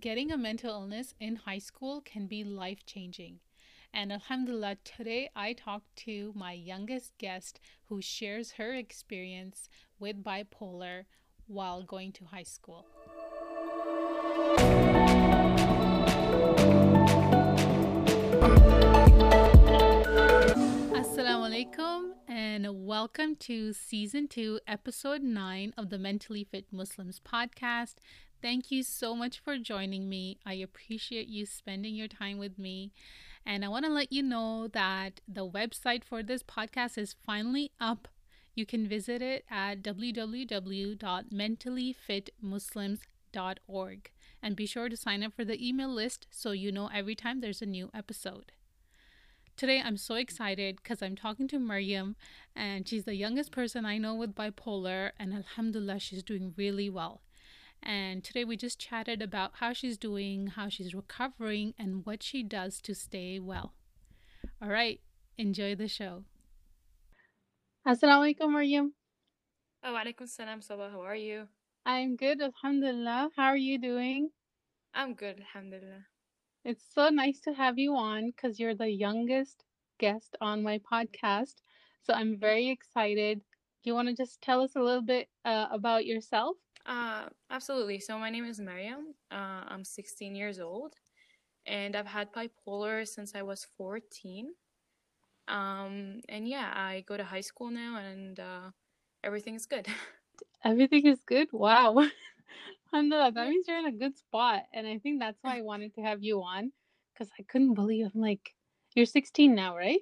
getting a mental illness in high school can be life changing. And Alhamdulillah, today I talked to my youngest guest who shares her experience with bipolar while going to high school. Assalamu alaikum and welcome to season 2 episode 9 of the Mentally Fit Muslims podcast. Thank you so much for joining me. I appreciate you spending your time with me. And I want to let you know that the website for this podcast is finally up. You can visit it at www.mentallyfitmuslims.org and be sure to sign up for the email list so you know every time there's a new episode. Today, I'm so excited because I'm talking to Maryam, and she's the youngest person I know with bipolar, and Alhamdulillah, she's doing really well. And today we just chatted about how she's doing, how she's recovering, and what she does to stay well. All right, enjoy the show. Assalamu alaikum, Maryam. Oh, alaikum salam, Saba. How are you? I'm good, alhamdulillah. How are you doing? I'm good, alhamdulillah. It's so nice to have you on because you're the youngest guest on my podcast. So I'm very excited. Do you want to just tell us a little bit uh, about yourself? Uh, absolutely. So my name is Maryam. Uh, I'm 16 years old, and I've had bipolar since I was 14. Um, and yeah, I go to high school now, and uh, everything's good. Everything is good. Wow. Alhamdulillah, that means you're in a good spot, and I think that's why I wanted to have you on, because I couldn't believe I'm like, you're 16 now, right?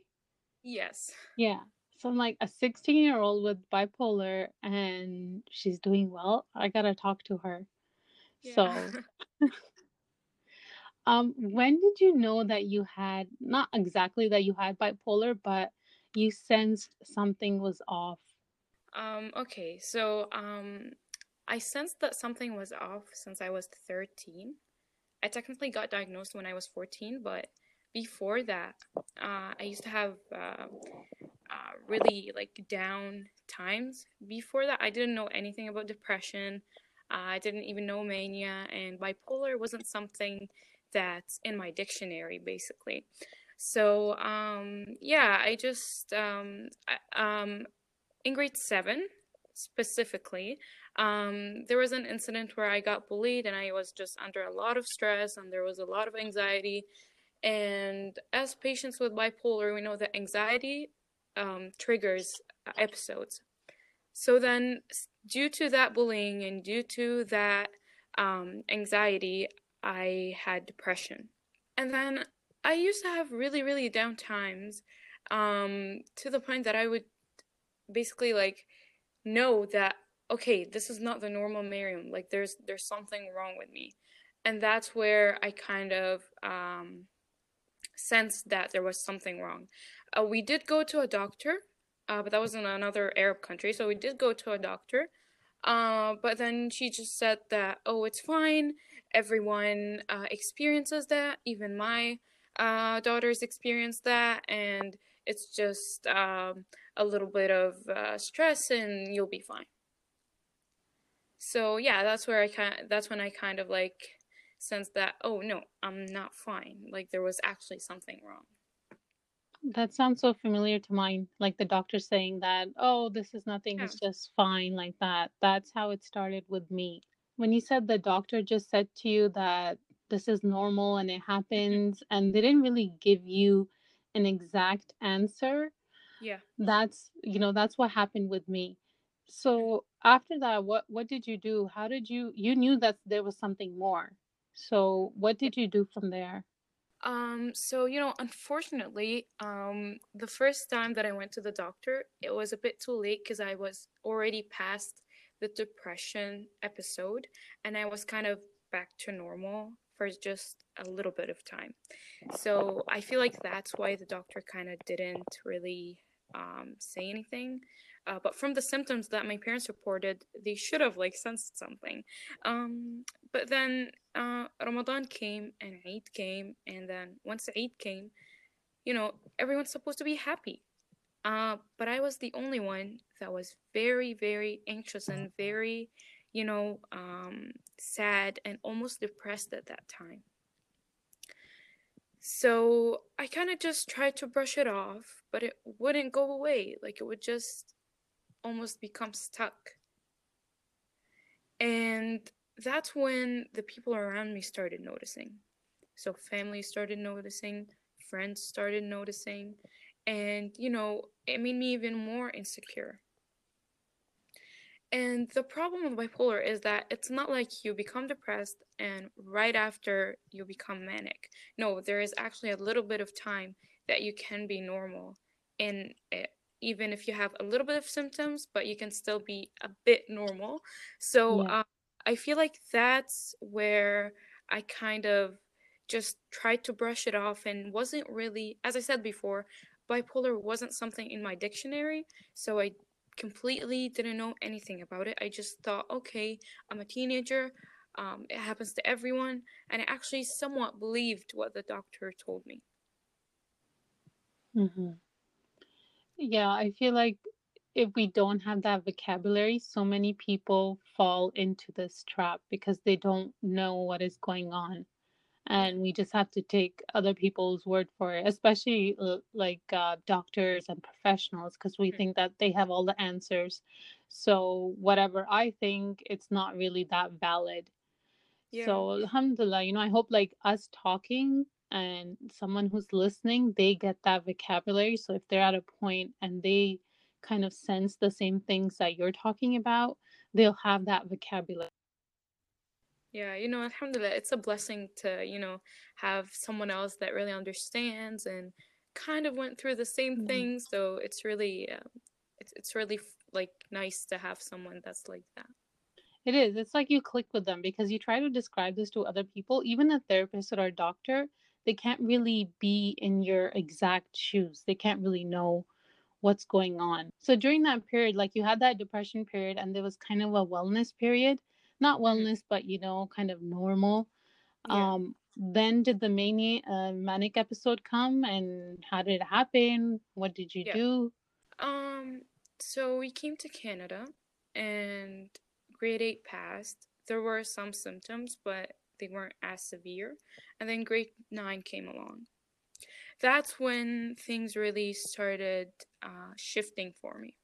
Yes. Yeah. So I'm like a 16 year old with bipolar and she's doing well. I gotta talk to her. Yeah. So um when did you know that you had not exactly that you had bipolar, but you sensed something was off? Um, okay, so um I sensed that something was off since I was 13. I technically got diagnosed when I was 14, but before that, uh, I used to have uh, uh, really like down times. Before that, I didn't know anything about depression. Uh, I didn't even know mania, and bipolar wasn't something that's in my dictionary, basically. So, um, yeah, I just, um, I, um, in grade seven specifically, um, there was an incident where I got bullied and I was just under a lot of stress and there was a lot of anxiety. And as patients with bipolar, we know that anxiety um, triggers uh, episodes. So then, due to that bullying and due to that um, anxiety, I had depression. And then I used to have really, really down times um, to the point that I would basically like know that okay, this is not the normal Maryam. Like there's there's something wrong with me, and that's where I kind of um, sensed that there was something wrong. Uh, we did go to a doctor, uh, but that was in another Arab country. So we did go to a doctor. Uh, but then she just said that, oh, it's fine. Everyone uh, experiences that. Even my uh, daughters experienced that. And it's just um, a little bit of uh, stress and you'll be fine. So yeah, that's where I kind of, that's when I kind of like sensed that, oh no, I'm not fine. Like there was actually something wrong. That sounds so familiar to mine. Like the doctor saying that, oh, this is nothing, it's just fine, like that. That's how it started with me. When you said the doctor just said to you that this is normal and it mm-hmm. happens, and they didn't really give you an exact answer. Yeah. That's, you know, that's what happened with me. So after that, what what did you do? How did you you knew that there was something more. So what did you do from there? Um, so you know, unfortunately, um, the first time that I went to the doctor, it was a bit too late because I was already past the depression episode, and I was kind of back to normal for just a little bit of time. So I feel like that's why the doctor kind of didn't really um, say anything. Uh, but from the symptoms that my parents reported, they should have like sensed something. Um, but then uh, Ramadan came and Eid came, and then once Eid came, you know, everyone's supposed to be happy. Uh, but I was the only one that was very, very anxious and very, you know, um, sad and almost depressed at that time. So I kind of just tried to brush it off, but it wouldn't go away. Like it would just almost become stuck. And that's when the people around me started noticing. So family started noticing, friends started noticing, and you know, it made me even more insecure. And the problem with bipolar is that it's not like you become depressed and right after you become manic. No, there is actually a little bit of time that you can be normal in it, even if you have a little bit of symptoms, but you can still be a bit normal. So Yeah. um, I feel like that's where I kind of just tried to brush it off and wasn't really, as I said before, bipolar wasn't something in my dictionary. So I completely didn't know anything about it. I just thought, okay, I'm a teenager. Um, it happens to everyone. And I actually somewhat believed what the doctor told me. hmm Yeah, I feel like if we don't have that vocabulary, so many people fall into this trap because they don't know what is going on. And we just have to take other people's word for it, especially uh, like uh, doctors and professionals, because we Mm, think that they have all the answers. So, whatever I think, it's not really that valid. Yeah. So, alhamdulillah, you know, I hope like us talking and someone who's listening, they get that vocabulary. So, if they're at a point and they kind of sense the same things that you're talking about, they'll have that vocabulary. Yeah. You know, alhamdulillah, it's a blessing to, you know, have someone else that really understands and kind of went through the same Yeah. things. So it's really, um, it's, it's really like nice to have someone that's like that. It is. It's like you click with them because you try to describe this to other people, even a therapist or a doctor, they can't really be in your exact shoes. They can't really know what's going on. So during that period, like you had that depression period and there was kind of a wellness period. Not hmm wellness, but you know, kind of normal. Yeah. Um, then did the mania uh, manic episode come and how did it happen? What did you Yeah. do? Um, so we came to Canada and grade eight passed. There were some symptoms, but they weren't as severe. And then grade nine came along. That's when things really started uh, shifting for me.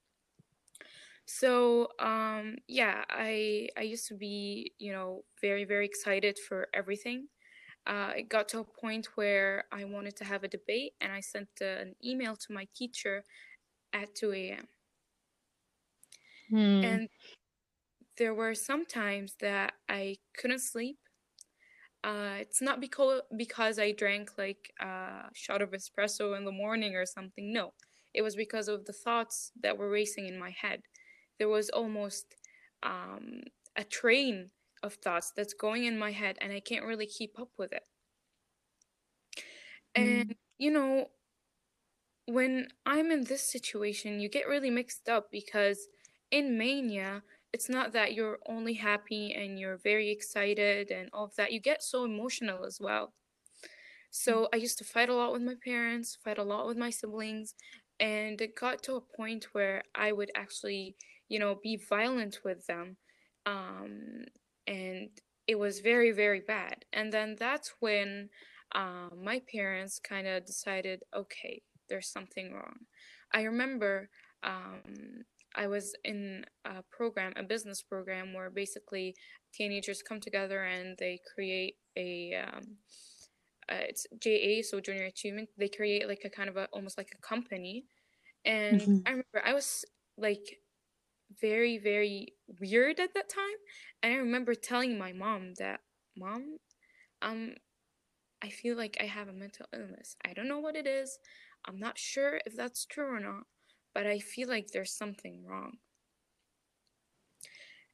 So, um, yeah, I I used to be, you know, very, very excited for everything. Uh, it got to a point where I wanted to have a debate, and I sent uh, an email to my teacher at 2 a.m. Hmm. And there were some times that I couldn't sleep. Uh, it's not because because I drank like a shot of espresso in the morning or something. No, it was because of the thoughts that were racing in my head. There was almost um, a train of thoughts that's going in my head, and I can't really keep up with it. Hmm. And you know, when I'm in this situation, you get really mixed up because in mania, it's not that you're only happy and you're very excited and all of that. You get so emotional as well. So I used to fight a lot with my parents, fight a lot with my siblings, and it got to a point where I would actually, you know, be violent with them. Um, and it was very, very bad. And then that's when um, my parents kind of decided, okay, there's something wrong. I remember um, I was in a program, a business program, where basically teenagers come together and they create a um, uh, it's JA, so Junior Achievement. They create like a kind of a almost like a company. And Mhm. I remember I was like very, very weird at that time. And I remember telling my mom that, Mom, um, I feel like I have a mental illness. I don't know what it is. I'm not sure if that's true or not, but I feel like there's something wrong.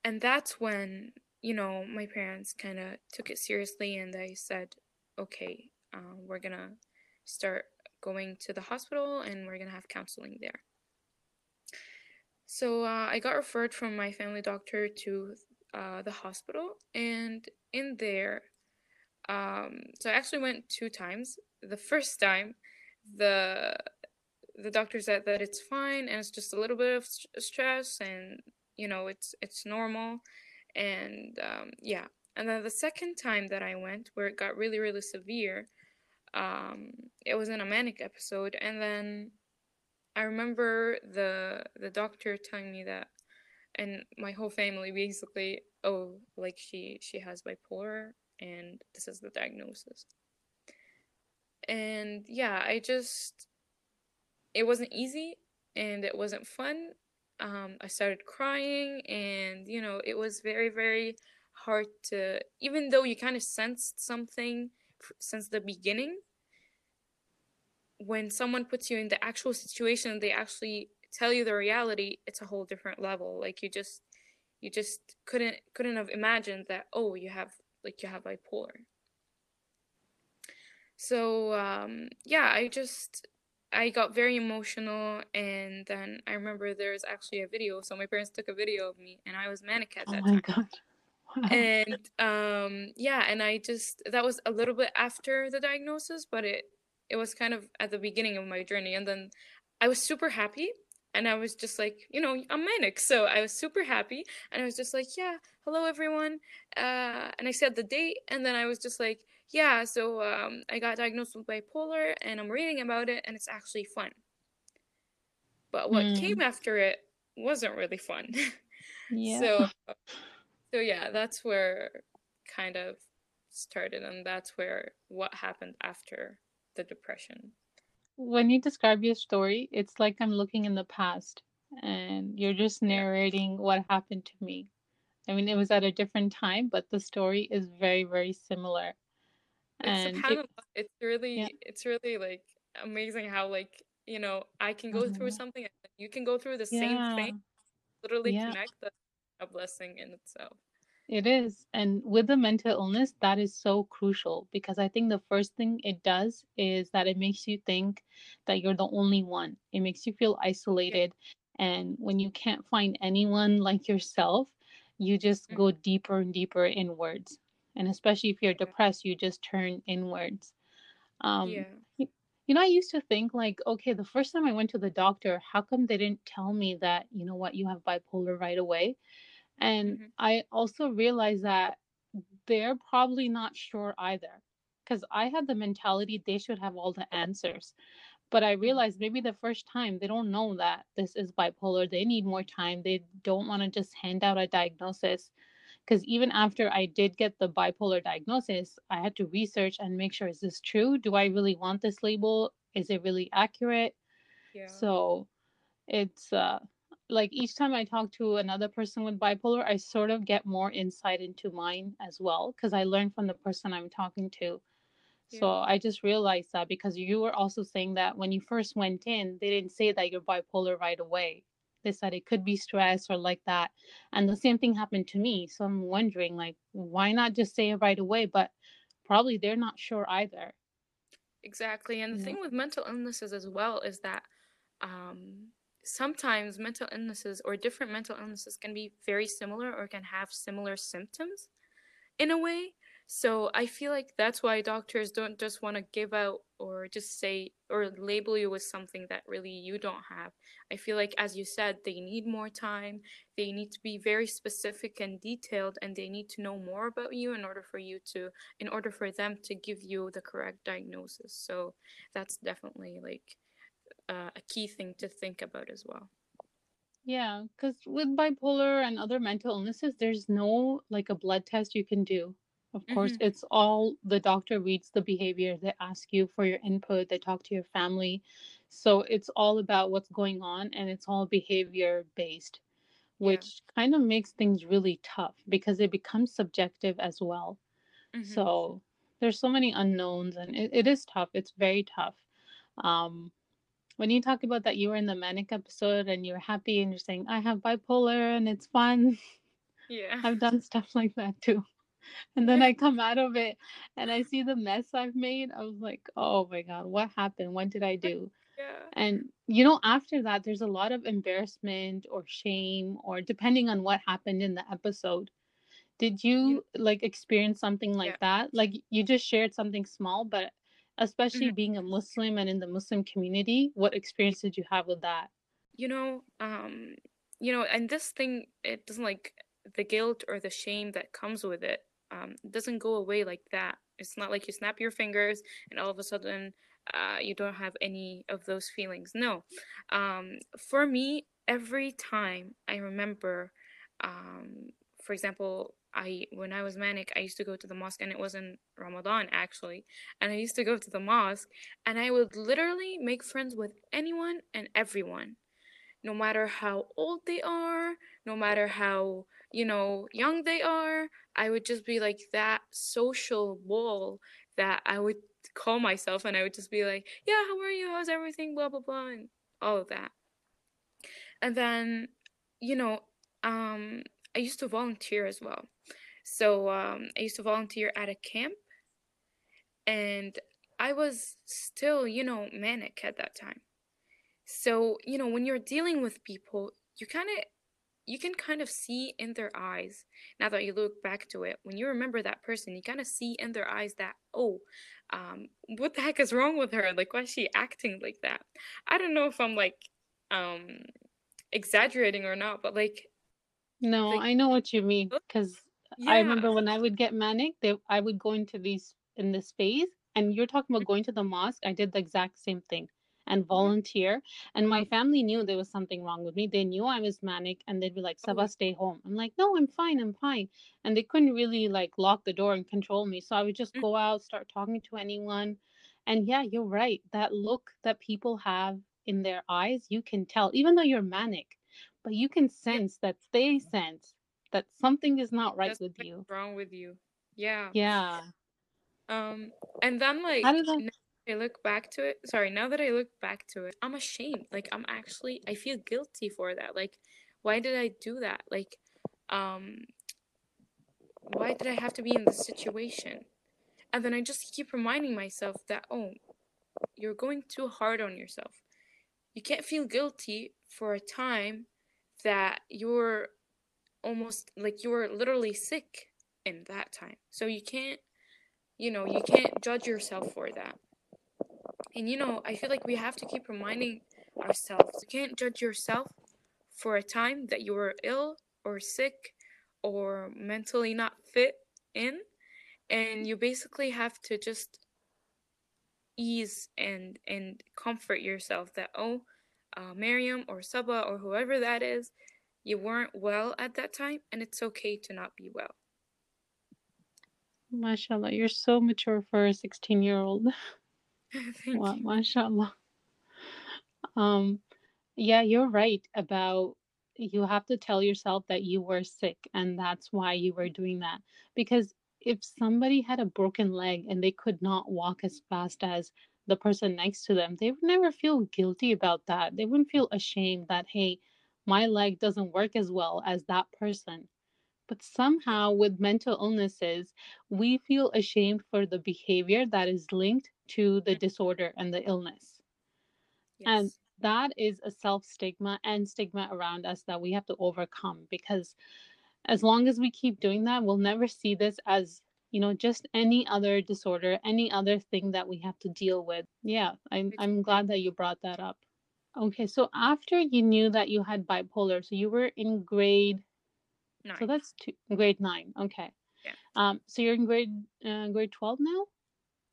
And that's when, you know, my parents kind of took it seriously and they said, okay, uh, we're gonna start going to the hospital and we're gonna have counseling there. So uh, I got referred from my family doctor to uh, the hospital, and in there, um, so I actually went two times. The first time, the the doctor said that it's fine and it's just a little bit of st- stress and you know it's it's normal And um, yeah. And then the second time that I went, where it got really, really severe, um, it was in a manic episode. And then I remember the the doctor telling me that, and my whole family basically, oh, like she she has bipolar, and this is the diagnosis. And yeah, I just it wasn't easy and it wasn't fun. Um, I started crying, and you know, it was very, very hard to, even though you kind of sensed something since the beginning, when someone puts you in the actual situation, they actually tell you the reality, it's a whole different level. Like you just, you just couldn't couldn't have imagined that. Oh, you have like you have bipolar. So um, yeah, I just I got very emotional, and then I remember there's actually a video. So my parents took a video of me, and I was manic at that Oh my time. god. Wow. And um, yeah, and I just that was a little bit after the diagnosis, but it it was kind of at the beginning of my journey. And then I was super happy, and I was just like, you know, I'm manic, so I was super happy, and I was just like, yeah, hello everyone, uh, and I said the date, and then I was just like, yeah, so um, I got diagnosed with bipolar, and I'm reading about it, and it's actually fun. But what came Mm, after it wasn't really fun. yeah. So so yeah, that's where kind of started, and that's where what happened after the depression. When you describe your story, it's like I'm looking in the past and you're just narrating what happened to me. I mean, it was at a different time, but the story is very, very similar. It's And it, it's yeah, really it's really like amazing how like you know I can go through mhm. something and you can go through the same thing, literally yeah. connect. That's a blessing in itself. It is. And with the mental illness, that is so crucial because I think the first thing it does is that it makes you think that you're the only one. It makes you feel Yeah. isolated. And when you can't find anyone like yourself, you just go deeper and deeper inwards. And especially if you're depressed, you just turn inwards. Um, Yeah. you know, I used to think like, okay, the first time I went to the doctor, how come they didn't tell me that, you know what, you have bipolar right away? And hmm I also realized that they're probably not sure either. Because I had the mentality they should have all the answers. But I hmm realized maybe the first time they don't know that this is bipolar. They need more time. They don't want to just hand out a diagnosis. Because even after I did get the bipolar diagnosis, I had to research and make sure is this true? Do I really want this label? Is it really accurate? Yeah. So it's uh like each time I talk to another person with bipolar, I sort of get more insight into mine as well because I learn from the person I'm talking to. So I just realized that because you were also saying that when you first went in, they didn't say that you're bipolar right away. They said it could be stress or like that. And the same thing happened to me. So I'm wondering, like, why not just say it right away? But probably they're not sure either. Exactly. And the know? thing with mental illnesses as well is that um, sometimes mental illnesses or different mental illnesses can be very similar or can have similar symptoms in a way. So I feel like that's why doctors don't just want to give out or just say or label you with something that really you don't have. I feel like, as you said, they need more time. They need to be very specific and detailed, and they need to know more about you in order for you to, in order for them to give you the correct diagnosis. So that's definitely like uh, a key thing to think about as well. Yeah, because with bipolar and other mental illnesses, there's no like a blood test you can do. Of course, hmm it's all the doctor reads the behavior, they ask you for your input, they talk to your family. So it's all about what's going on and it's all behavior based, Yeah. which kind of makes things really tough because it becomes subjective as well. hmm So there's so many unknowns and it, it is tough. It's very tough. Um, when you talk about that you were in the manic episode and you're happy and you're saying i have bipolar and it's fun Yeah. i've done stuff like that too and then i come out of it and i see the mess i've made i was like oh my god what happened? What did i do? Yeah. and you know after that there's a lot of embarrassment or shame or depending on what happened in the episode. Did You like experience something yeah. like that? Like you just shared something small but especially Mhm. being a muslim and in the muslim community what experience did you have with that? You know, um, you know, and this thing, it doesn't like the guilt or the shame that comes with it um, it doesn't go away like that. It's not like you snap your fingers and all of a sudden uh, you don't have any of those feelings. No. Um, for me, every time I remember, um, for example, I when I was manic, I used to go to the mosque and it was in Ramadan actually. And I used to go to the mosque and I would literally make friends with anyone and everyone. No matter how old they are, no matter how, you know, young they are, I would just be like that social wall that I would call myself and I would just be like, Yeah, how are you? How's everything? Blah blah blah and all of that. And then, you know, um I used to volunteer as well. So um, I used to volunteer at a camp, and I was still, you know, manic at that time. So, you know, when you're dealing with people, you kind of you can kind of see in their eyes now that you look back to it when you remember that person you kind of see in their eyes that oh um what the heck is wrong with her? Like why is she acting like that? I don't know if i'm like um exaggerating or not but like no like i know what you mean because I remember when I would get manic, they I would go into these in this phase, and you're talking about going to the mosque. I did the exact same thing and Mhm. volunteer. And my family knew there was something wrong with me. They knew I was manic, and they'd be like, "Saba, stay home." I'm like, "No, I'm fine. I'm fine." And they couldn't really like lock the door and control me, so I would just mm, go out, start talking to anyone. And yeah, you're right. That look that people have in their eyes, you can tell, even though you're manic, but you can sense that they sense that something is not right there's with you. wrong with you yeah Yeah. Um, and then like did that? now that I look back to it, sorry, now that I look back to it, I'm ashamed. Like I'm actually I feel guilty for that. Like why did I do that? Like um why did I have to be in this situation? And then I just keep reminding myself that oh, you're going too hard on yourself. You can't feel guilty for a time that you're almost like you're literally sick in that time. So you can't, you know, you can't judge yourself for that. And you know, I feel like we have to keep reminding ourselves. You can't judge yourself for a time that you were ill or sick or mentally not fit in. And you basically have to just ease and and comfort yourself that oh, uh, Maryam or Saba or whoever that is, you weren't well at that time, and it's okay to not be well. Mashallah, you're so mature for a 16 year old. You. mashallah. Um, yeah, you're right about you have to tell yourself that you were sick and that's why you were doing that. Because if somebody had a broken leg and they could not walk as fast as the person next to them, they would never feel guilty about that. They wouldn't feel ashamed that, hey, my leg doesn't work as well as that person. But somehow, with mental illnesses, we feel ashamed for the behavior that is linked to the Mm, disorder and the illness. And that is a self stigma and stigma around us that we have to overcome because as long as we keep doing that, we'll never see this as, you know, just any other disorder, any other thing that we have to deal with. Yeah, I'm, I'm glad that you brought that up. Okay, so after you knew that you had bipolar, so you were in grade, so that's two, grade nine. Okay. Yeah. Um, so you're in grade uh, grade 12 now?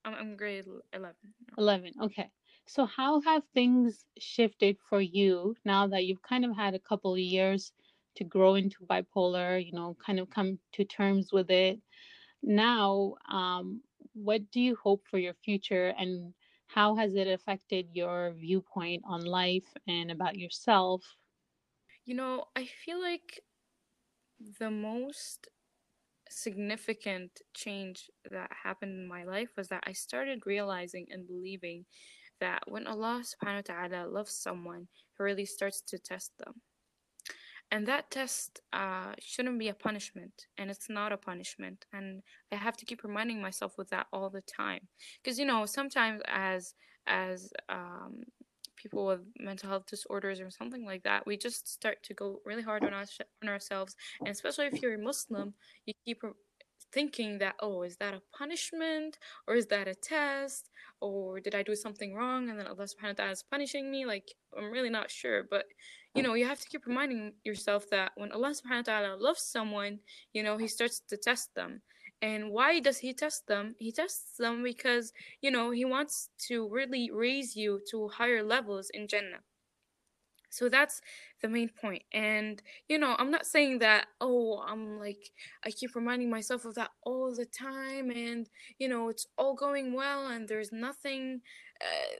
I'm, I'm grade 11 now. 11. Okay. So how have things shifted for you now that you've kind of had a couple of years to grow into bipolar, you know, kind of come to terms with it? Now, um, what do you hope for your future and how has it affected your viewpoint on life and about yourself? You know, I feel like the most significant change that happened in my life was that I started realizing and believing that when Allah subhanahu wa ta'ala loves someone, He really starts to test them. And that test uh, shouldn't be a punishment, and it's not a punishment. And I have to keep reminding myself with that all the time, because you know sometimes as as um, people with mental health disorders or something like that, we just start to go really hard on on ourselves, and especially if you're a Muslim, you keep thinking that, oh, is that a punishment or is that a test or did I do something wrong and then Allah subhanahu wa ta'ala is punishing me? Like, I'm really not sure. But, you know, you have to keep reminding yourself that when Allah subhanahu wa ta'ala loves someone, you know, He starts to test them. And why does He test them? He tests them because, you know, He wants to really raise you to higher levels in Jannah. So that's the main point. And, you know, I'm not saying that, oh, I'm like, I keep reminding myself of that all the time and, you know, it's all going well and there's nothing. Uh,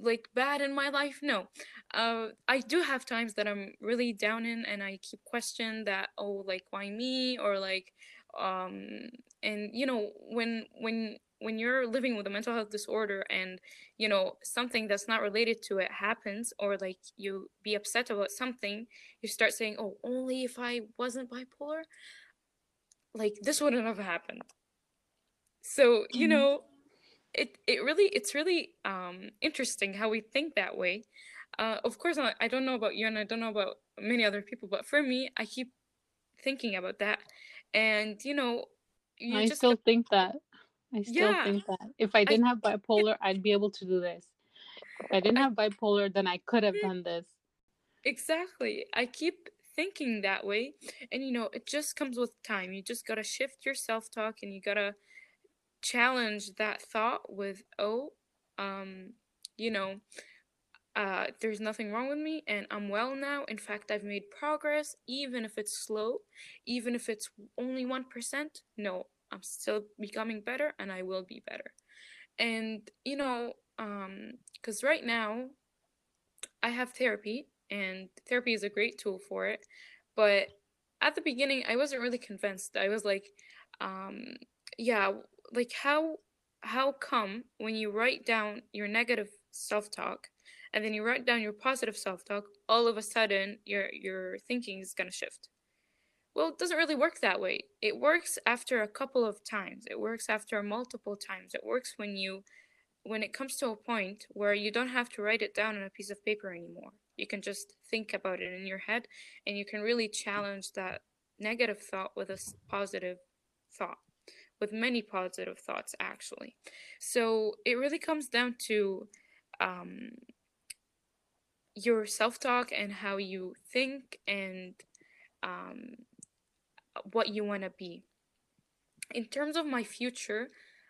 like bad in my life no uh i do have times that i'm really down in and i keep question that oh like why me or like um and you know when when when you're living with a mental health disorder and you know something that's not related to it happens or like you be upset about something you start saying oh only if i wasn't bipolar like this wouldn't have happened. So you Mhm. know it it really it's really um interesting how we think that way. Uh of course I, I don't know about you and i don't know about many other people but for me i keep thinking about that. And you know you I just still get think that. I still yeah think that. If I i didn't have bipolar, I'd be able to do this. If I didn't have bipolar, then I could have done this. Exactly. I keep thinking that way. And you know, it just comes with time. You just gotta shift your self talk and you gotta challenge that thought with, oh, um, you know, uh, there's nothing wrong with me and I'm well now. In fact, I've made progress, even if it's slow, even if it's only 1%. No, I'm still becoming better and I will be better. And, you know, um, because right now I have therapy, and therapy is a great tool for it. But at the beginning, I wasn't really convinced. I was like, um, yeah, like how how come when you write down your negative self-talk and then you write down your positive self-talk, all of a sudden your your thinking is gonna shift? Well, it doesn't really work that way. It works after a couple of times. It works after multiple times. It works when you when it comes to a point where you don't have to write it down on a piece of paper anymore, you can just think about it in your head and you can really challenge that negative thought with a positive thought, with many positive thoughts, actually. So it really comes down to um, your self talk and how you think and um, what you want to be. in terms of my future,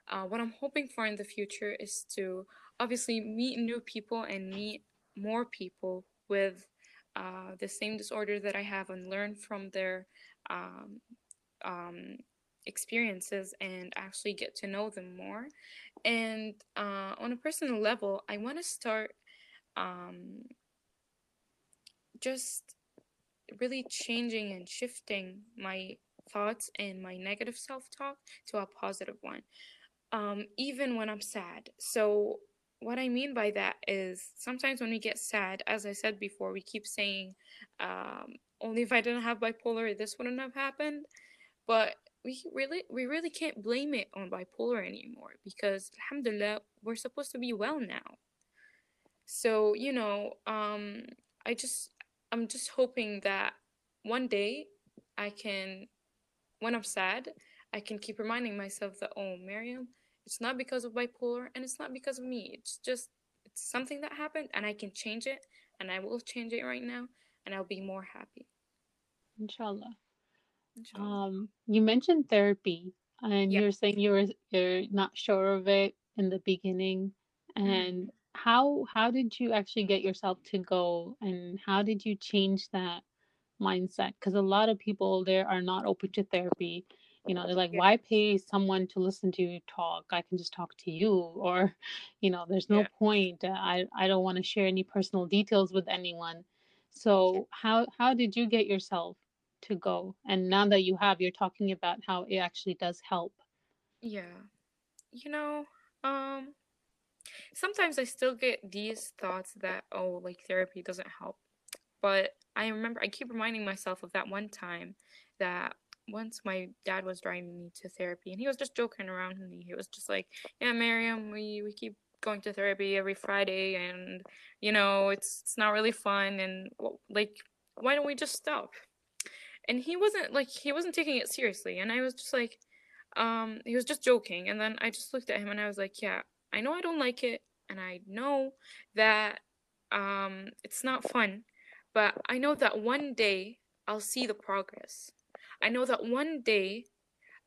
uh, what I'm hoping for in the future is to obviously meet new people and meet more people with uh, the same disorder that I have and learn from their um, um, experiences and actually get to know them more. And uh, on a personal level, I want to start um, just really changing and shifting my thoughts and my negative self talk to a positive one, um, even when I'm sad. So, what I mean by that is sometimes when we get sad, as I said before, we keep saying, um, only if I didn't have bipolar, this wouldn't have happened. But we really, we really can't blame it on bipolar anymore because, alhamdulillah, we're supposed to be well now. So, you know, um, I just, I'm just hoping that one day I can, when I'm sad, I can keep reminding myself that, oh, Maryam, it's not because of bipolar and it's not because of me. It's just, it's something that happened and I can change it and I will change it right now and I'll be more happy. Inshallah. Inshallah. Um, you mentioned therapy, and Yeah. you're saying you were you're not sure of it in the beginning. Mhm. And how how did you actually get yourself to go, and how did you change that mindset? Because a lot of people there are not open to therapy. You know, they're like, Yeah. why pay someone to listen to you talk? I can just talk to you, or, you know, there's no Yeah. point. Uh, I I don't want to share any personal details with anyone. So how how did you get yourself to go? And now that you have, you're talking about how it actually does help. Yeah. You know, um, sometimes I still get these thoughts that, oh, like therapy doesn't help. But I remember, I keep reminding myself of that one time that once my dad was driving me to therapy and he was just joking around with me. He was just like, Yeah, Maryam, we, we keep going to therapy every Friday and, you know, it's, it's not really fun. And like, why don't we just stop? And he wasn't like, he wasn't taking it seriously. And I was just like, um, he was just joking. And then I just looked at him and I was like, yeah, I know I don't like it. And I know that um, it's not fun. But I know that one day I'll see the progress. I know that one day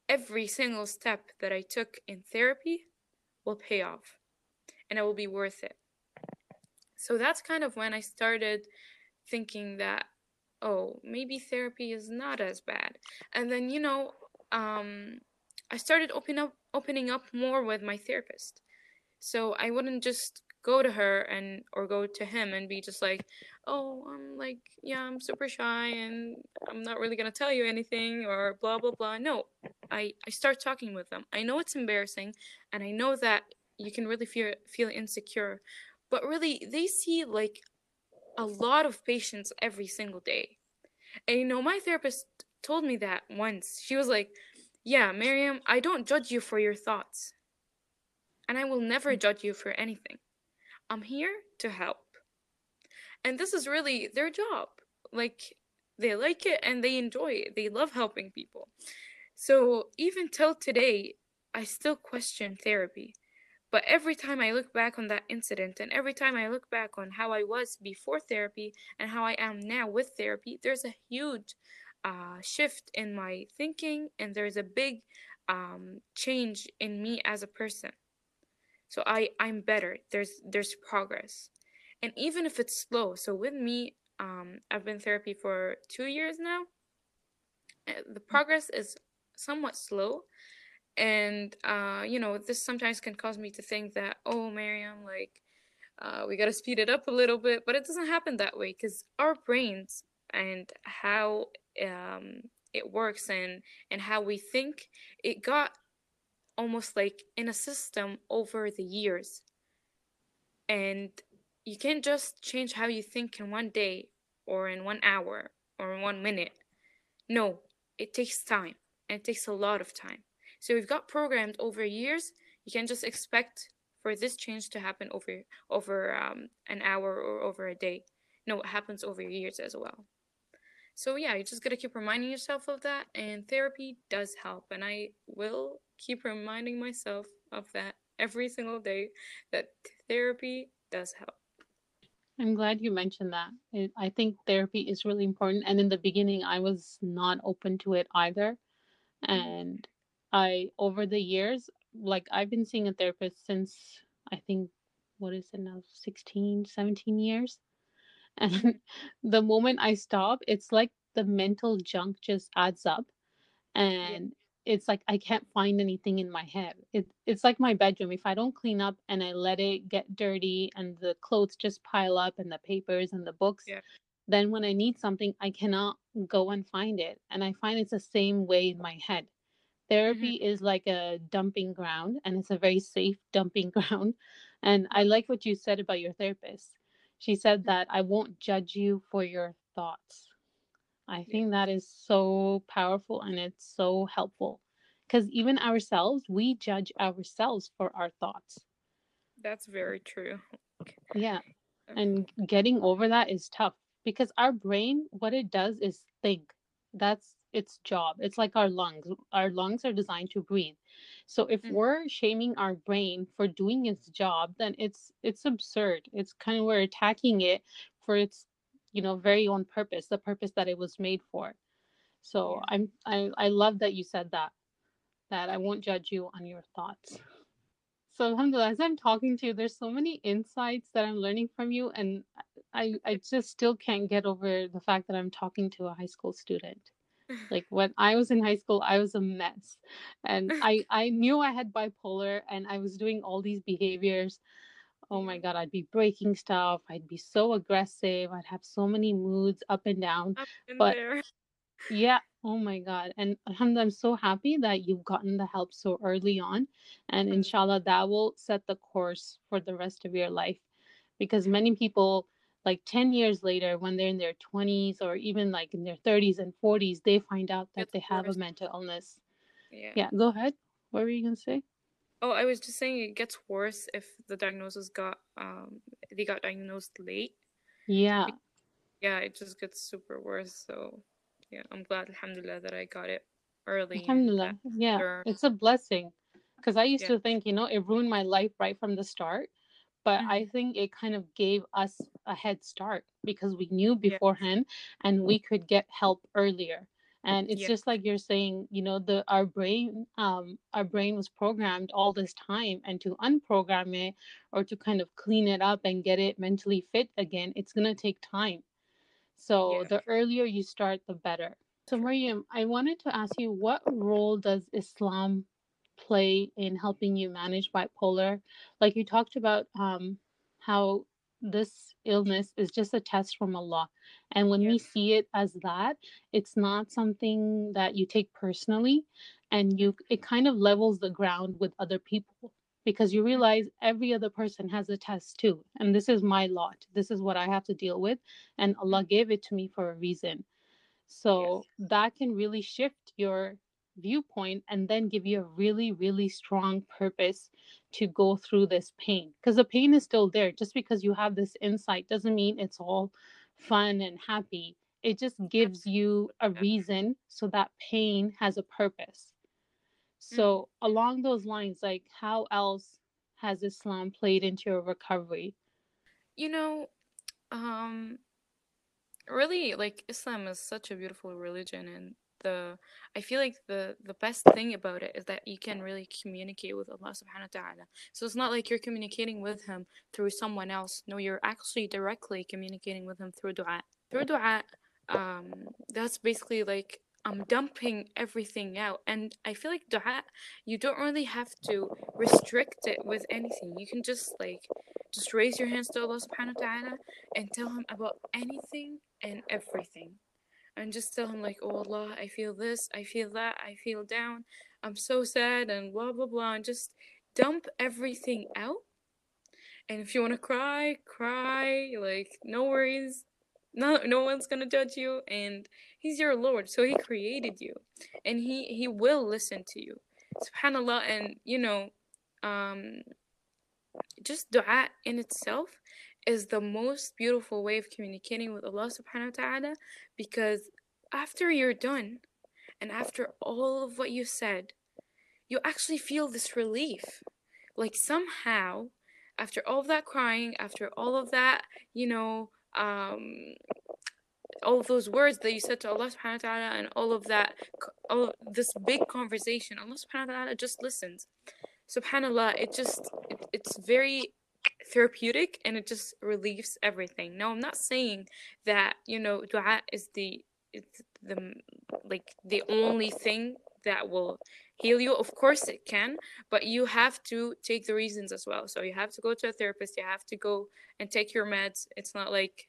every single step that I took in therapy will pay off and it will be worth it. So that's kind of when I started thinking that, oh, maybe therapy is not as bad. And then, you know, um, I started open up, opening up more with my therapist. So I wouldn't just go to her and or go to him and be just like, oh, I'm like, yeah, I'm super shy and I'm not really gonna tell you anything or blah blah blah. No, I I start talking with them. I know it's embarrassing, and I know that you can really feel feel insecure, but really they see like a lot of patients every single day. And you know, my therapist told me that once. She was like, "Yeah, Maryam, I don't judge you for your thoughts, and I will never judge you for anything. I'm here to help." And this is really their job. Like they like it and they enjoy it. They love helping people. So even till today, I still question therapy. But every time I look back on that incident and every time I look back on how I was before therapy and how I am now with therapy, there's a huge uh, shift in my thinking and there's a big um, change in me as a person. So I, I'm better. There's there's progress. And even if it's slow, so with me, um, I've been therapy for two years now. Eh, the progress is somewhat slow and uh, you know this sometimes can cause me to think that oh Maryam like uh, we got to speed it up a little bit but it doesn't happen that way because our brains and how um, it works and and how we think it got almost like in a system over the years and you can't just change how you think in one day or in one hour or in one minute no it takes time and it takes a lot of time so we've got programmed over years. You can't just expect for this change to happen over over um, an hour or over a day. No, it happens over years as well. So yeah, you just gotta keep reminding yourself of that, and therapy does help. And I will keep reminding myself of that every single day that therapy does help. I'm glad you mentioned that. It, I think therapy is really important. And in the beginning, I was not open to it either. Mm-hmm. And I over the years, like I've been seeing a therapist since I think what is it now 16 17 years and the moment i stop it's like the mental junk just adds up and. It's like i can't find anything in my head it, it's like my bedroom if i don't clean up and i let it get dirty and the clothes just pile up and the papers and the books yeah. then when i need something i cannot go and find it and i find it's the same way in my head Therapy mm-hmm. is like a dumping ground and it's a very safe dumping ground. And I like what you said about your therapist. She said mm-hmm. that I won't judge you for your thoughts. I think that is so powerful and it's so helpful because even ourselves, we judge ourselves for our thoughts. That's very true. Yeah. And getting over that is tough because our brain, what it does is think. That's its job. It's like our lungs. Our lungs are designed to breathe. So if mm-hmm. we're shaming our brain for doing its job, then it's it's absurd. It's kind of we're attacking it for its you know very own purpose, the purpose that it was made for. So yeah. I'm I I love that you said that that I won't judge you on your thoughts. So alhamdulillah, as I'm talking to you, there's so many insights that I'm learning from you and I I just still can't get over the fact that I'm talking to a high school student like when i was in high school i was a mess and i i knew i had bipolar and i was doing all these behaviors oh my god i'd be breaking stuff i'd be so aggressive i'd have so many moods up and down but there. yeah oh my god and i'm so happy that you've gotten the help so early on and mm-hmm. inshallah that will set the course for the rest of your life because many people like 10 years later when they're in their 20s or even like in their 30s and 40s they find out that they have worse. a mental illness yeah yeah go ahead what were you going to say oh i was just saying it gets worse if the diagnosis got um they got diagnosed late yeah yeah it just gets super worse so yeah i'm glad alhamdulillah that i got it early Alhamdulillah. Yeah, it's a blessing. Because I used yeah. to think, you know, it ruined my life right from the start. But I Mhm. think it kind of gave us a head start because we knew Yeah. beforehand and we could get help earlier. And it's Yeah. just like you're saying, you know, the our brain, um, our brain was programmed all this time, and to unprogram it or to kind of clean it up and get it mentally fit again, it's gonna take time. So Yeah. the earlier you start, the better. So. Maryam, I wanted to ask you what role does Islam play in helping you manage bipolar? Like you talked about um, how this illness is just a test from Allah. And when we see it as that, it's not something that you take personally and you it kind of levels the ground with other people because you realize every other person has a test too and this is my lot this is what i have to deal with and allah Mhm. gave it to me for a reason Yes. so that can really shift your viewpoint and then give you a really, really strong purpose to go through this pain. Because the pain is still there. Just because you have this insight doesn't mean it's all fun and happy. It just gives you a reason so that pain has a purpose. Mhm. So, along those lines, like how else has Islam played into your recovery? You know, um, really, like Islam is such a beautiful religion, and the I feel like the the best thing about it is that you can really communicate with Allah Subhanahu wa Taala. So it's not like you're communicating with Him through someone else. No, you're actually directly communicating with Him through du'a. Through du'a, um, that's basically like I'm dumping everything out, and I feel like du'a, you don't really have to restrict it with anything. You can just like just raise your hands to Allah Subhanahu wa Taala and tell Him about anything and everything and just tell him like oh allah i feel this i feel that i feel down i'm so sad and blah blah blah and just dump everything out. And if you want to cry cry like no worries. No no one's gonna judge you and he's your lord so he created you and he he will listen to you. Subhanallah and you know um just dua in itself is the most beautiful way of communicating with Allah subhanahu wa ta'ala because after you're done and after all of what you said, you actually feel this relief. Like somehow, after all of that crying, after all of that, you know, um, all of those words that you said to Allah subhanahu wa ta'ala and all of that, all of this big conversation, Allah subhanahu wa ta'ala just listens. Subhanallah, it just, it, it's very therapeutic and it just relieves everything. No, I'm not saying that, you know, dua is the it's the like the only thing that will heal you. Of course it can, but you have to take the reasons as well. So you have to go to a therapist, you have to go and take your meds. It's not like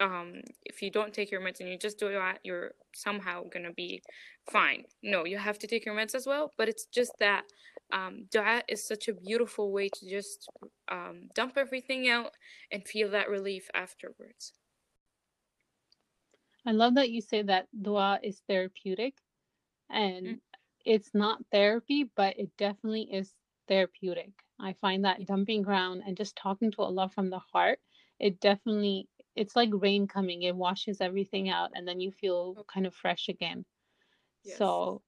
um if you don't take your meds and you just do that, you're somehow gonna be fine. No, you have to take your meds as well, but it's just that um, dua is such a beautiful way to just um, dump everything out and feel that relief afterwards. I love that you say that dua is therapeutic and Mm, it's not therapy, but it definitely is therapeutic. I find that dumping ground and just talking to Allah from the heart, it definitely it's like rain coming. It washes everything out and then you feel oh, kind of fresh again. yes. So,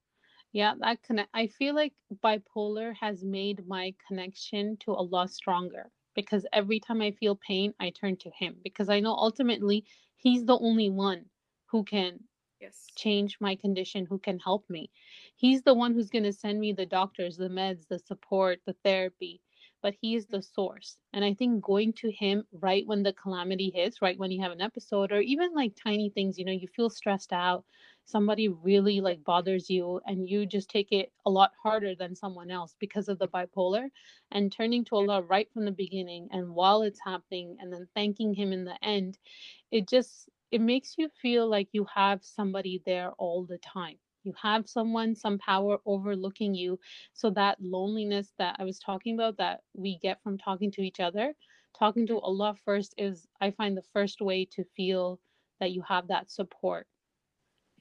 yeah, that connect I feel like bipolar has made my connection to Allah stronger because every time I feel pain, I turn to him because I know ultimately he's the only one who can Yes. change my condition who can help me. He's the one who's going to send me the doctors, the meds, the support, the therapy, but he is the mm. source. And I think going to him right when the calamity hits, right when you have an episode, or even like tiny things, you know, you feel stressed out, somebody really like bothers you, and you just take it a lot harder than someone else because of the bipolar, and turning to Allah right from the beginning and while it's happening, and then thanking Him in the end it just it makes you feel like you have somebody there all the time you have someone some power overlooking you so that loneliness that i was talking about that we get from talking to each other talking to Mm, allah first is i find the first way to feel that you have that support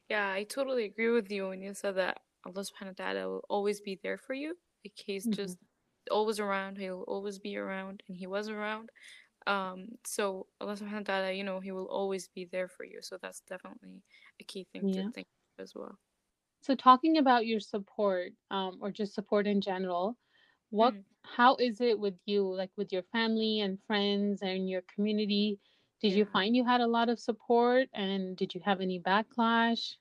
Yeah, I totally agree with you when you said that Allah subhanahu wa ta'ala will always be there for you. Like he's Mhm. just always around, he'll always be around, and he was around. Um, so Allah subhanahu wa ta'ala, you know, he will always be there for you. So that's definitely a key thing to think as well. So talking about your support, um, or just support in general, what Mhm. how is it with you, like with your family and friends and your community? Did you find you had a lot of support and did you have any backlash?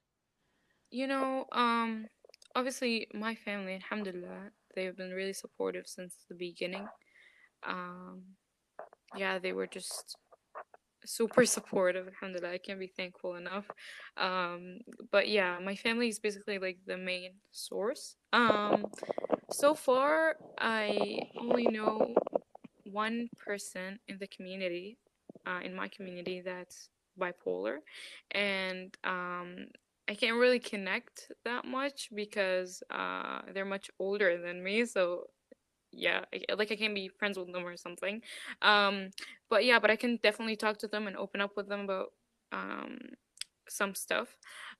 You know, um, obviously my family, alhamdulillah, they've been really supportive since the beginning. Um, yeah, they were just super supportive, alhamdulillah. I can't be thankful enough. Um, but yeah, my family is basically like the main source. Um, so far, I only know one person in the community, uh, in my community, that's bipolar, and um, I can't really connect that much because uh, they're much older than me. So yeah, I, like I can't be friends with them or something. Um, but yeah, but I can definitely talk to them and open up with them about um, some stuff.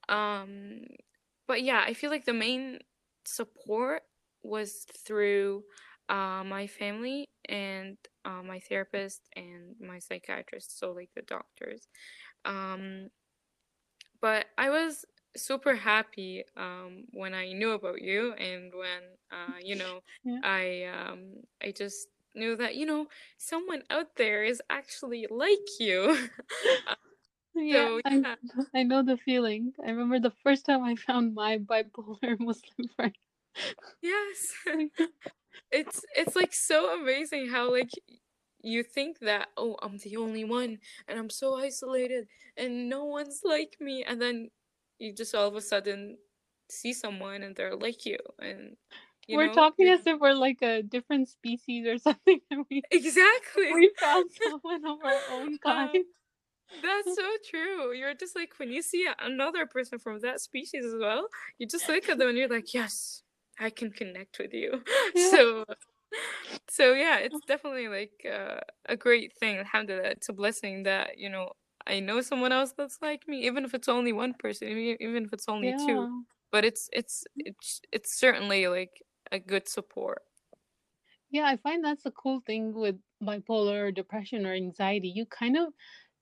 Um, but yeah, I feel like the main support was through uh, my family and uh, my therapist and my psychiatrist, so like the doctors. Um, but I was super happy um, when I knew about you and when uh, you know Yeah. I um, I just knew that you know someone out there is actually like you. Uh, Yeah, so I yeah, I know the feeling. I remember the first time I found my bipolar Muslim friend. yes. It's it's like so amazing how like you think that oh I'm the only one and I'm so isolated and no one's like me and then you just all of a sudden see someone and they're like you and you we're know talking as if we're like a different species or something, and we exactly we found someone of our own kind. uh, that's so true you're just like when you see another person from that species as well you just look at them and you're like yes I can connect with you Yeah. so So yeah, it's definitely like uh, a great thing. Alhamdulillah, it's a blessing that you know I know someone else that's like me, even if it's only one person, even if it's only two. But it's it's it's it's certainly like a good support. Yeah, I find that's a cool thing with bipolar or depression or anxiety. You kind of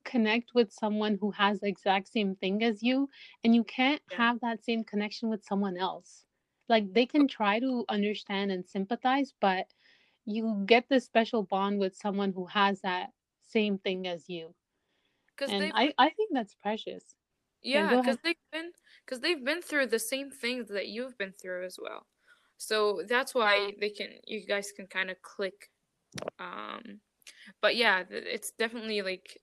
connect with someone who has the exact same thing as you, and you can't Yeah. have that same connection with someone else. Like they can oh. try to understand and sympathize, but you get this special bond with someone who has that same thing as you. Because I, I think that's precious. Yeah, because they've been because they've been through the same things that you've been through as well. So that's why they can you guys can kind of click. Um, but yeah, it's definitely like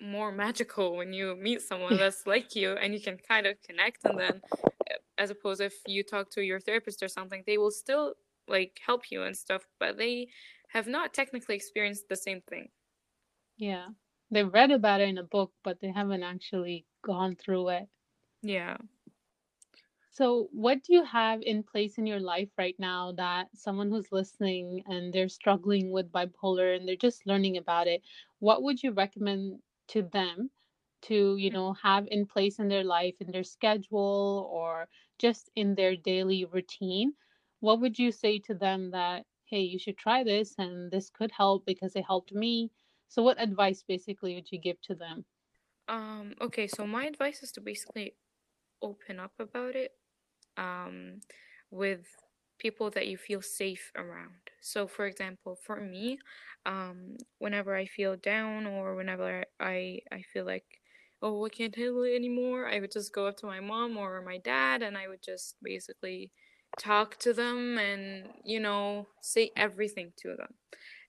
more magical when you meet someone that's like you and you can kind of connect and then uh, as opposed if you talk to your therapist or something they will still like help you and stuff but they have not technically experienced the same thing Yeah. They've read about it in a book, but they haven't actually gone through it. yeah So, what do you have in place in your life right now that someone who's listening and they're struggling with bipolar and they're just learning about it, what would you recommend to them to, you mm. know, have in place in their life, in their schedule, or just in their daily routine? What would you say to them that, hey, you should try this and this could help because it helped me? So, what advice basically would you give to them? um okay so my advice is to basically open up about it um with people that you feel safe around so for example for me um whenever i feel down or whenever i i feel like oh i can't handle it anymore i would just go up to my mom or my dad and i would just basically talk to them and you know say everything to them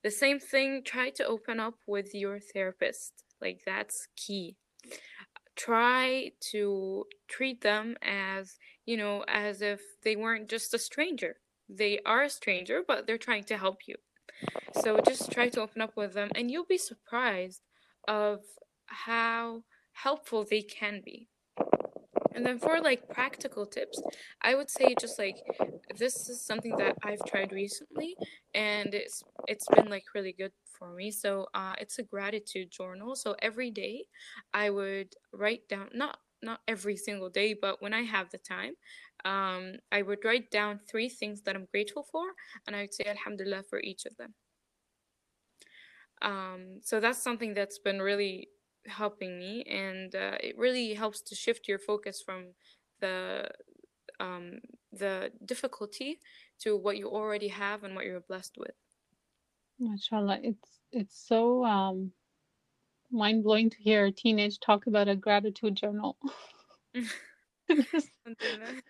the same thing try to open up with your therapist like that's key try to treat them as, you know, as if they weren't just a stranger. They are a stranger, but they're trying to help you. So just try to open up with them, and you'll be surprised of how helpful they can be. And then for like practical tips, I would say just like this is something that I've tried recently and it's it's been like really good for me. So uh it's a gratitude journal. So every day I would write down not not every single day, but when I have the time, um I would write down three things that I'm grateful for and I would say alhamdulillah for each of them. Um so that's something that's been really helping me and uh, it really helps to shift your focus from the um, the difficulty to what you already have and what you're blessed with. Mashallah, it's it's so um mind blowing to hear a teenage talk about a gratitude journal.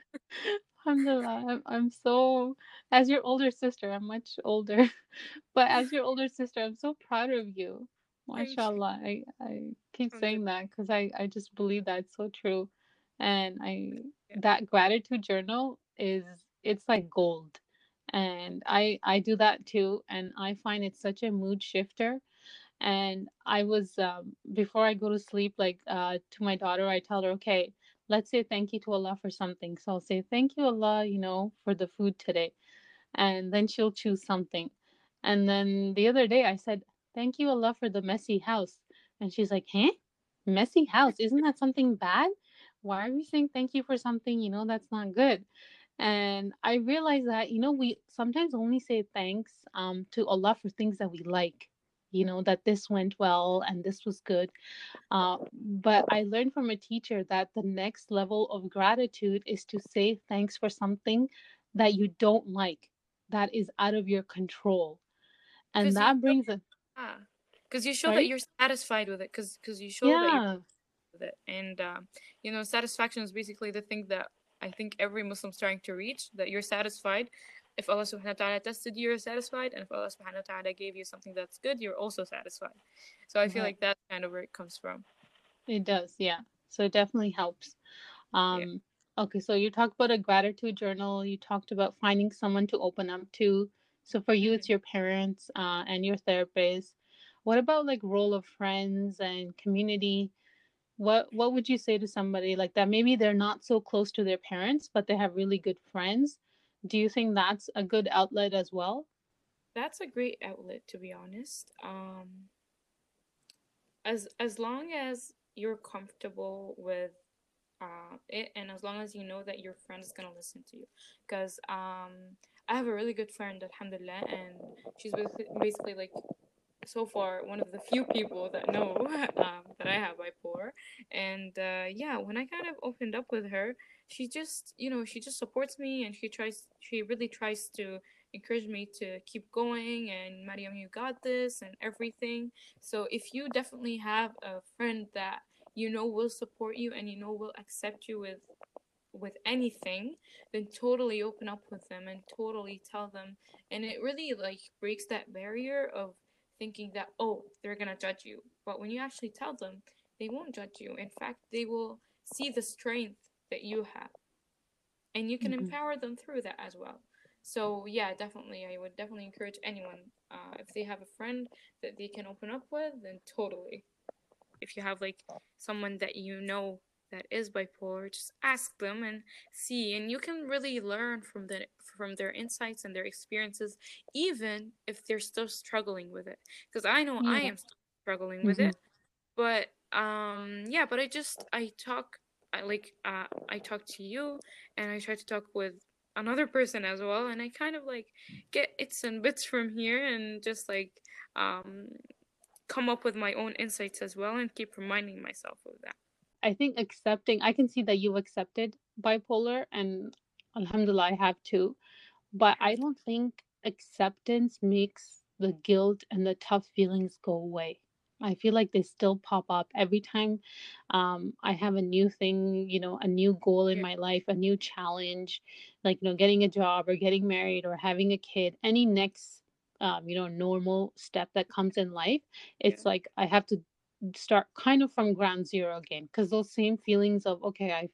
Alhamdulillah, I'm, I'm so, as your older sister, I'm much older, but as your older sister, I'm so proud of you. MashaAllah. I, I keep saying that because I, I just believe that's so true. And I, that gratitude journal is, it's like gold. And I, I do that too. And I find it's such a mood shifter and i was um, before i go to sleep like uh, to my daughter i tell her okay let's say thank you to allah for something so i'll say thank you allah you know for the food today and then she'll choose something and then the other day i said thank you allah for the messy house. And she's like huh? Messy house? Isn't that something bad? Why are we saying thank you for something you know that's not good? And i realized that you know we sometimes only say thanks um, to allah for things that we like you know that this went well and this was good. Uh, but i learned from a teacher that the next level of gratitude is to say thanks for something that you don't like that is out of your control. And that brings a because you show that you're satisfied with it because because you show yeah. that you're with it and uh, you know satisfaction is basically the thing that i think every muslim's trying to reach that you're satisfied if Allah subhanahu wa ta'ala tested you, you're satisfied. And if Allah subhanahu wa ta'ala gave you something that's good, you're also satisfied. So I feel like that's kind of where it comes from. It does, yeah. So it definitely helps. Um, yeah. Okay, so you talked about a gratitude journal. You talked about finding someone to open up to. So for you, it's mm-hmm. your parents uh, and your therapist. What about like role of friends and community? What what would you say to somebody like that? Maybe they're not so close to their parents, but they have really good friends do you think that's a good outlet as well? That's a great outlet to be honest. Um as as long as you're comfortable with uh, it and as long as you know that your friend is going to listen to you because um i have a really good friend alhamdulillah and she's basically, like so far one of the few people that know um, that i have bipolar. And uh, yeah when i kind of opened up with her she just you know she just supports me and she tries she really tries to encourage me to keep going and maryam you got this and everything. So if you definitely have a friend that you know will support you and you know will accept you with with anything then totally open up with them and totally tell them. And it really like breaks that barrier of thinking that oh they're gonna judge you. But when you actually tell them they won't judge you. In fact they will see the strength that you have. And you can mm-hmm. empower them through that as well. So yeah definitely i would definitely encourage anyone uh, if they have a friend that they can open up with then totally. If you have like someone that you know that is bipolar just ask them and see and you can really learn from the from their insights and their experiences even if they're still struggling with it because i know yeah. i am struggling with mm-hmm. it but um yeah but i just i talk I like uh, I talk to you and I try to talk with another person as well and I kind of like get its and bits from here and just like um come up with my own insights as well and keep reminding myself of that. I think accepting I can see that you've accepted bipolar and alhamdulillah I have too but I don't think acceptance makes the guilt and the tough feelings go away. I feel like they still pop up every time um, I have a new thing, you know, a new goal in my life, a new challenge, like, you know, getting a job or getting married or having a kid, any next, um, you know, normal step that comes in life. It's yeah. like I have to start kind of from ground zero again because those same feelings of okay i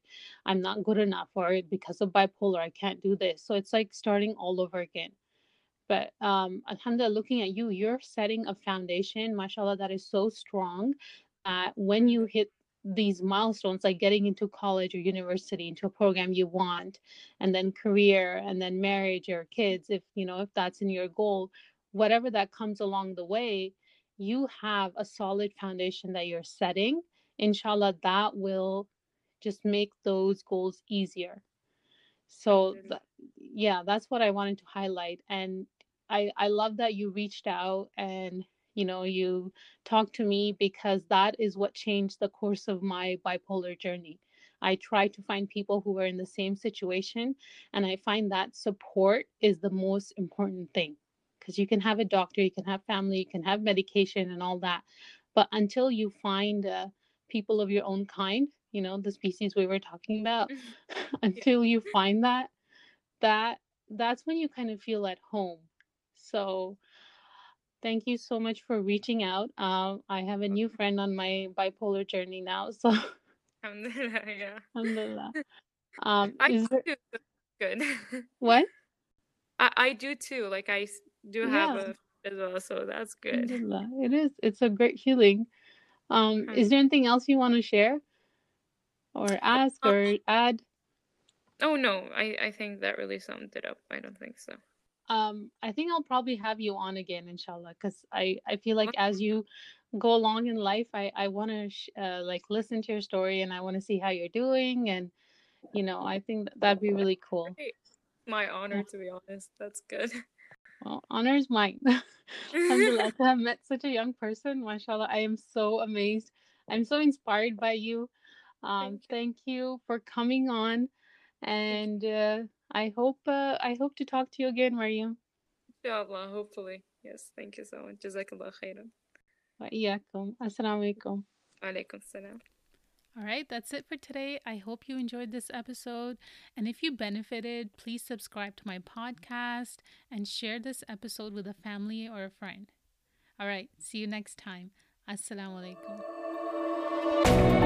i'm not good enough or because of bipolar i can't do this. So it's like starting all over again. But um, Alhamdulillah, looking at you, you're setting a foundation, mashallah, that is so strong when you hit these milestones, like getting into college or university, into a program you want, and then career, and then marriage or kids, if you know, if that's in your goal, whatever that comes along the way, you have a solid foundation that you're setting. Inshallah, that will just make those goals easier so th- yeah that's what i wanted to highlight and I, I love that you reached out and you know you talked to me because that is what changed the course of my bipolar journey I try to find people who are in the same situation. And I find that support is the most important thing because you can have a doctor, you can have family, you can have medication and all that. But until you find uh, people of your own kind, you know, the species we were talking about, until you find that, that that's when you kind of feel at home. So thank you so much for reaching out. Um, I have a new friend on my bipolar journey now. So Alhamdulillah, yeah. alhamdulillah. Um, I there, do. Good. what? I, I do too. Like I do have Yeah, a as well, so that's good. It is. It's a great feeling. Um, Um, is there anything else you want to share or ask uh, or add? oh no, I I think that really summed it up. I don't think so. Um, I think I'll probably have you on again, inshallah, because I I feel like as you go along in life, I I want to sh- uh, like listen to your story and I want to see how you're doing, and you know, I think that that'd be really cool. My Yeah. honor, to be honest. That's good. Well, honor is mine. Alhamdulillah, to have met such a young person, mashallah, I am so amazed. I'm so inspired by you. Um, Thank you. thank you for coming on, and uh, I hope uh, I hope to talk to you again, Maryam. Inshallah, hopefully. Yes, thank you so much. Jazakallah khairan. Wa iyyakum. Assalamu alaikum. Alaikum salam. All right, that's it for today. I hope you enjoyed this episode. And if you benefited, please subscribe to my podcast and share this episode with a family or a friend. All right, see you next time. Assalamu alaikum.